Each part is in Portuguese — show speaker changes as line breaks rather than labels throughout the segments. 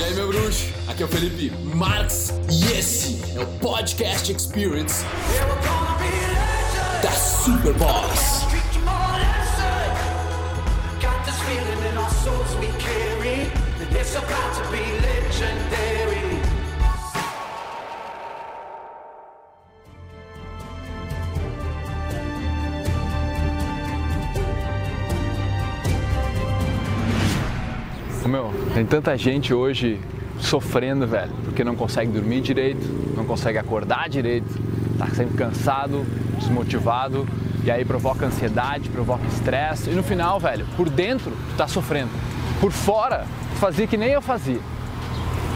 E aí, meu bruxo? Aqui é o Felipe Marx e esse é o Podcast Experience da Super
tem tanta gente hoje sofrendo, velho, porque não consegue dormir direito, não consegue acordar direito, tá sempre cansado, desmotivado, e aí provoca ansiedade, provoca estresse, e no final, velho, por dentro, tu tá sofrendo. Por fora, tu fazia que nem eu fazia.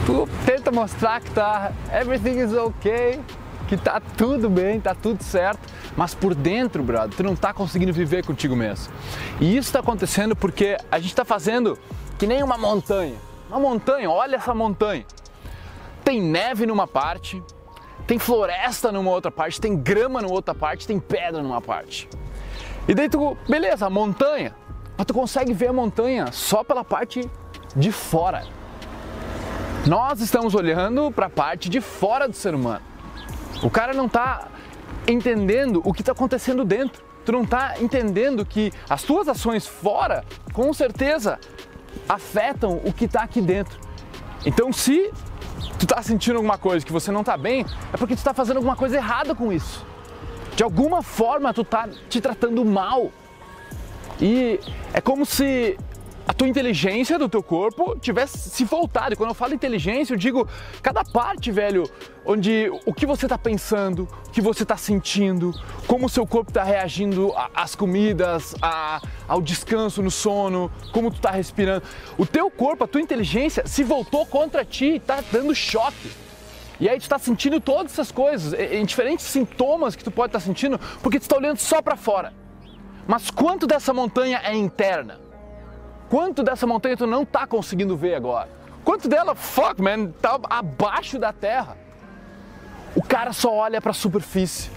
Tu tenta mostrar que tá everything is okay, que tá tudo bem, tá tudo certo, mas por dentro, brother, tu não tá conseguindo viver contigo mesmo. E isso tá acontecendo porque a gente tá fazendo que nem uma montanha. Uma montanha, olha essa montanha. Tem neve numa parte, tem floresta numa outra parte, tem grama numa outra parte, tem pedra numa parte. E daí tu, beleza, montanha, mas tu consegue ver a montanha só pela parte de fora. Nós estamos olhando para a parte de fora do ser humano. O cara não está entendendo o que está acontecendo dentro. Tu não está entendendo que as tuas ações fora, com certeza, afetam o que está aqui dentro. Então, se tu está sentindo alguma coisa que você não está bem, é porque tu está fazendo alguma coisa errada com isso. De alguma forma, tu está te tratando mal. E é como se a tua inteligência do teu corpo tivesse se voltado. E quando eu falo inteligência, eu digo cada parte, velho, onde o que você está pensando, o que você está sentindo, como o seu corpo está reagindo às comidas, a, ao descanso no sono, como tu está respirando. O teu corpo, a tua inteligência se voltou contra ti e está dando choque. E aí tu está sentindo todas essas coisas, em diferentes sintomas que tu pode estar tá sentindo, porque tu está olhando só para fora. Mas quanto dessa montanha é interna? Quanto dessa montanha tu não está conseguindo ver agora? Quanto dela, fuck man, tá abaixo da terra? O cara só olha para a superfície.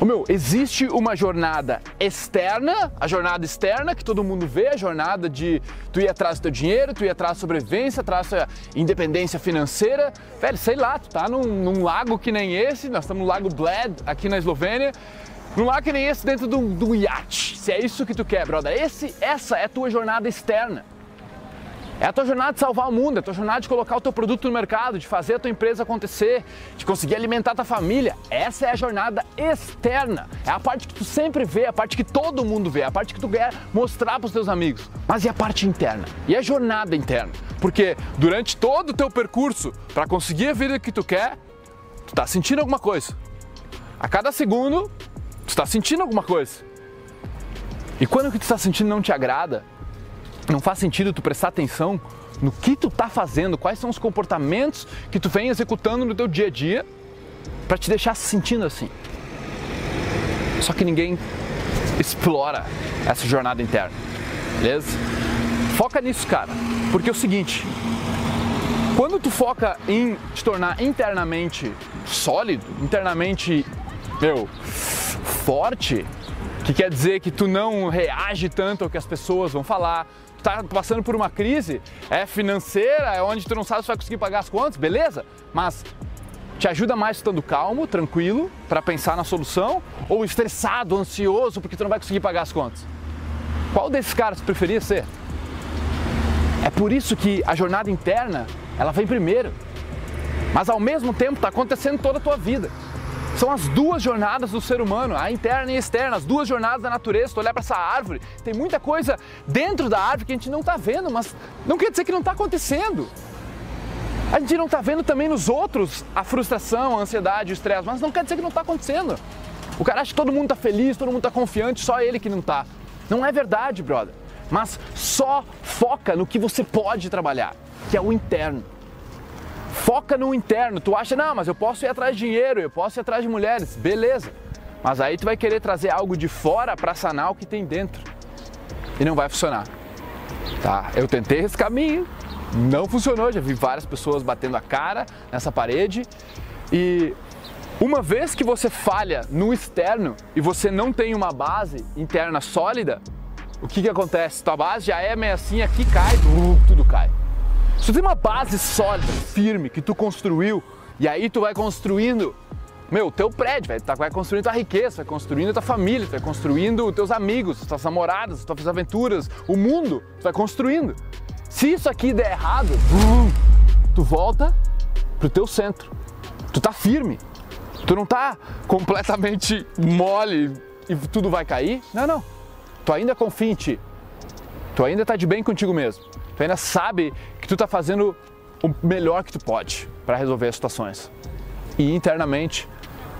O meu, existe uma jornada externa, a jornada externa que todo mundo vê, a jornada de tu ir atrás do teu dinheiro, tu ir atrás da sobrevivência, atrás da independência financeira. Velho, sei lá, tu tá num, num lago que nem esse, nós estamos no Lago Bled, aqui na Eslovênia, num lago que nem esse dentro de um, de um iate. Se é isso que tu quer, brother, esse, essa é a tua jornada externa. É a tua jornada de salvar o mundo, é a tua jornada de colocar o teu produto no mercado, de fazer a tua empresa acontecer, de conseguir alimentar a tua família. Essa é a jornada externa. É a parte que tu sempre vê, a parte que todo mundo vê, a parte que tu quer mostrar para os teus amigos. Mas e a parte interna? E a jornada interna? Porque durante todo o teu percurso para conseguir a vida que tu quer, tu tá sentindo alguma coisa. A cada segundo, tu está sentindo alguma coisa. E quando o que tu está sentindo não te agrada, não faz sentido tu prestar atenção no que tu está fazendo, quais são os comportamentos que tu vem executando no teu dia a dia para te deixar se sentindo assim. Só que ninguém explora essa jornada interna, beleza? Foca nisso, cara, porque é o seguinte, quando tu foca em te tornar internamente sólido, internamente, meu, forte, que quer dizer que tu não reage tanto ao que as pessoas vão falar, tu tá passando por uma crise, é financeira, é onde tu não sabe se vai conseguir pagar as contas, beleza? Mas te ajuda mais estando calmo, tranquilo, para pensar na solução, ou estressado, ansioso, porque tu não vai conseguir pagar as contas? Qual desses caras tu preferia ser? É por isso que a jornada interna, ela vem primeiro. Mas ao mesmo tempo está acontecendo toda a tua vida. São as duas jornadas do ser humano, a interna e a externa, as duas jornadas da natureza. Tu olhar para essa árvore, tem muita coisa dentro da árvore que a gente não está vendo, mas não quer dizer que não está acontecendo. A gente não está vendo também nos outros a frustração, a ansiedade, o estresse, mas não quer dizer que não está acontecendo. O cara acha que todo mundo está feliz, todo mundo está confiante, só ele que não está. Não é verdade, brother. Mas só foca no que você pode trabalhar, que é o interno. Foca no interno. Tu acha, não, mas eu posso ir atrás de dinheiro, eu posso ir atrás de mulheres. Beleza. Mas aí tu vai querer trazer algo de fora para sanar o que tem dentro. E não vai funcionar. Tá? Eu tentei esse caminho, não funcionou. Já vi várias pessoas batendo a cara nessa parede. E uma vez que você falha no externo e você não tem uma base interna sólida, o que, que acontece? Tua base já é meio assim, aqui cai, tudo cai. Se tu tem uma base sólida, firme, que tu construiu, e aí tu vai construindo, meu, teu prédio, velho, tu vai construindo tua riqueza, vai construindo tua família, tu vai construindo teus amigos, tuas namoradas, tuas aventuras, o mundo, tu vai construindo. Se isso aqui der errado, tu volta pro teu centro. Tu tá firme. Tu não tá completamente mole e tudo vai cair. Não, não. Tu ainda confia em ti. Tu ainda tá de bem contigo mesmo. Tu ainda sabe que tu tá fazendo o melhor que tu pode para resolver as situações. E internamente,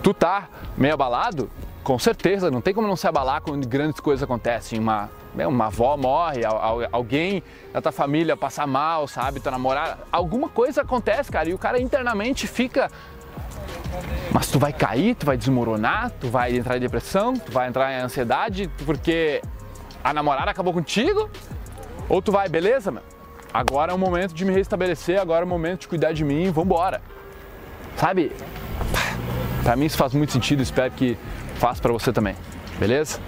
tu tá meio abalado? Com certeza, não tem como não se abalar quando grandes coisas acontecem. Uma, uma avó morre, alguém da tua família passa mal, sabe? Tua namorada. Alguma coisa acontece, cara, e o cara internamente fica. Mas tu vai cair, tu vai desmoronar, tu vai entrar em depressão, tu vai entrar em ansiedade porque a namorada acabou contigo? Ou tu vai, beleza, meu? Agora é o momento de me restabelecer, agora é o momento de cuidar de mim, vambora. Sabe? Para mim isso faz muito sentido, espero que faça para você também. Beleza?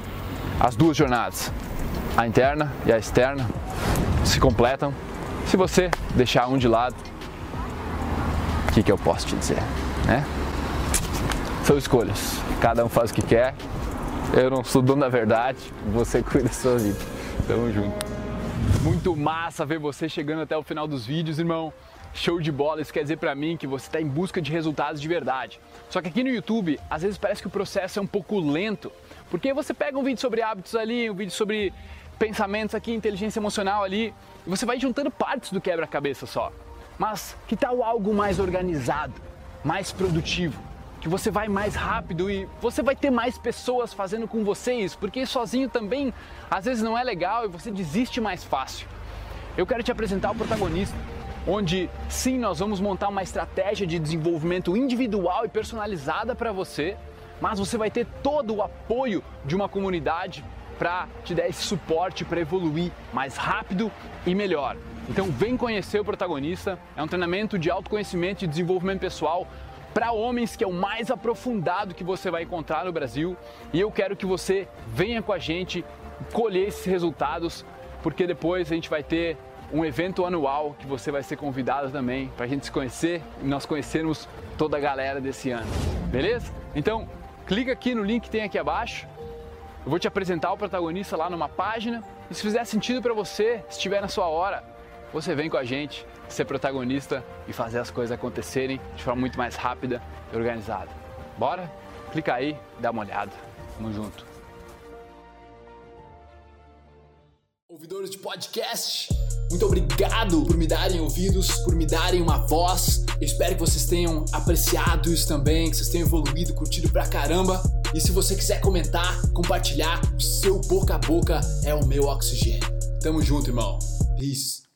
As duas jornadas, a interna e a externa, se completam. Se você deixar um de lado, o que, que eu posso te dizer, né? São escolhas. Cada um faz o que quer. Eu não sou dono da verdade. Você cuida da sua vida. Tamo junto. Muito massa ver você chegando até o final dos vídeos, irmão. Show de bola, isso quer dizer para mim que você está em busca de resultados de verdade. Só que aqui no YouTube, às vezes parece que o processo é um pouco lento, porque você pega um vídeo sobre hábitos ali, um vídeo sobre pensamentos aqui, inteligência emocional ali, e você vai juntando partes do quebra-cabeça só. Mas que tal algo mais organizado, mais produtivo? Que você vai mais rápido e você vai ter mais pessoas fazendo com você isso, porque sozinho também às vezes não é legal e você desiste mais fácil. Eu quero te apresentar o protagonista onde sim nós vamos montar uma estratégia de desenvolvimento individual e personalizada para você, mas você vai ter todo o apoio de uma comunidade para te dar esse suporte para evoluir mais rápido e melhor. Então vem conhecer o protagonista, é um treinamento de autoconhecimento e desenvolvimento pessoal para homens que é o mais aprofundado que você vai encontrar no Brasil, e eu quero que você venha com a gente colher esses resultados, porque depois a gente vai ter um evento anual que você vai ser convidado também para a gente se conhecer e nós conhecermos toda a galera desse ano, beleza? Então clica aqui no link que tem aqui abaixo. Eu vou te apresentar o protagonista lá numa página e se fizer sentido para você, se estiver na sua hora, você vem com a gente ser protagonista e fazer as coisas acontecerem de forma muito mais rápida e organizada. Bora? Clica aí, dá uma olhada. Tamo junto.
Ouvidores de podcast, muito obrigado por me darem ouvidos, por me darem uma voz. Eu espero que vocês tenham apreciado isso também, que vocês tenham evoluído, curtido pra caramba. E se você quiser comentar, compartilhar, o seu boca a boca é o meu oxigênio. Tamo junto, irmão. Peace.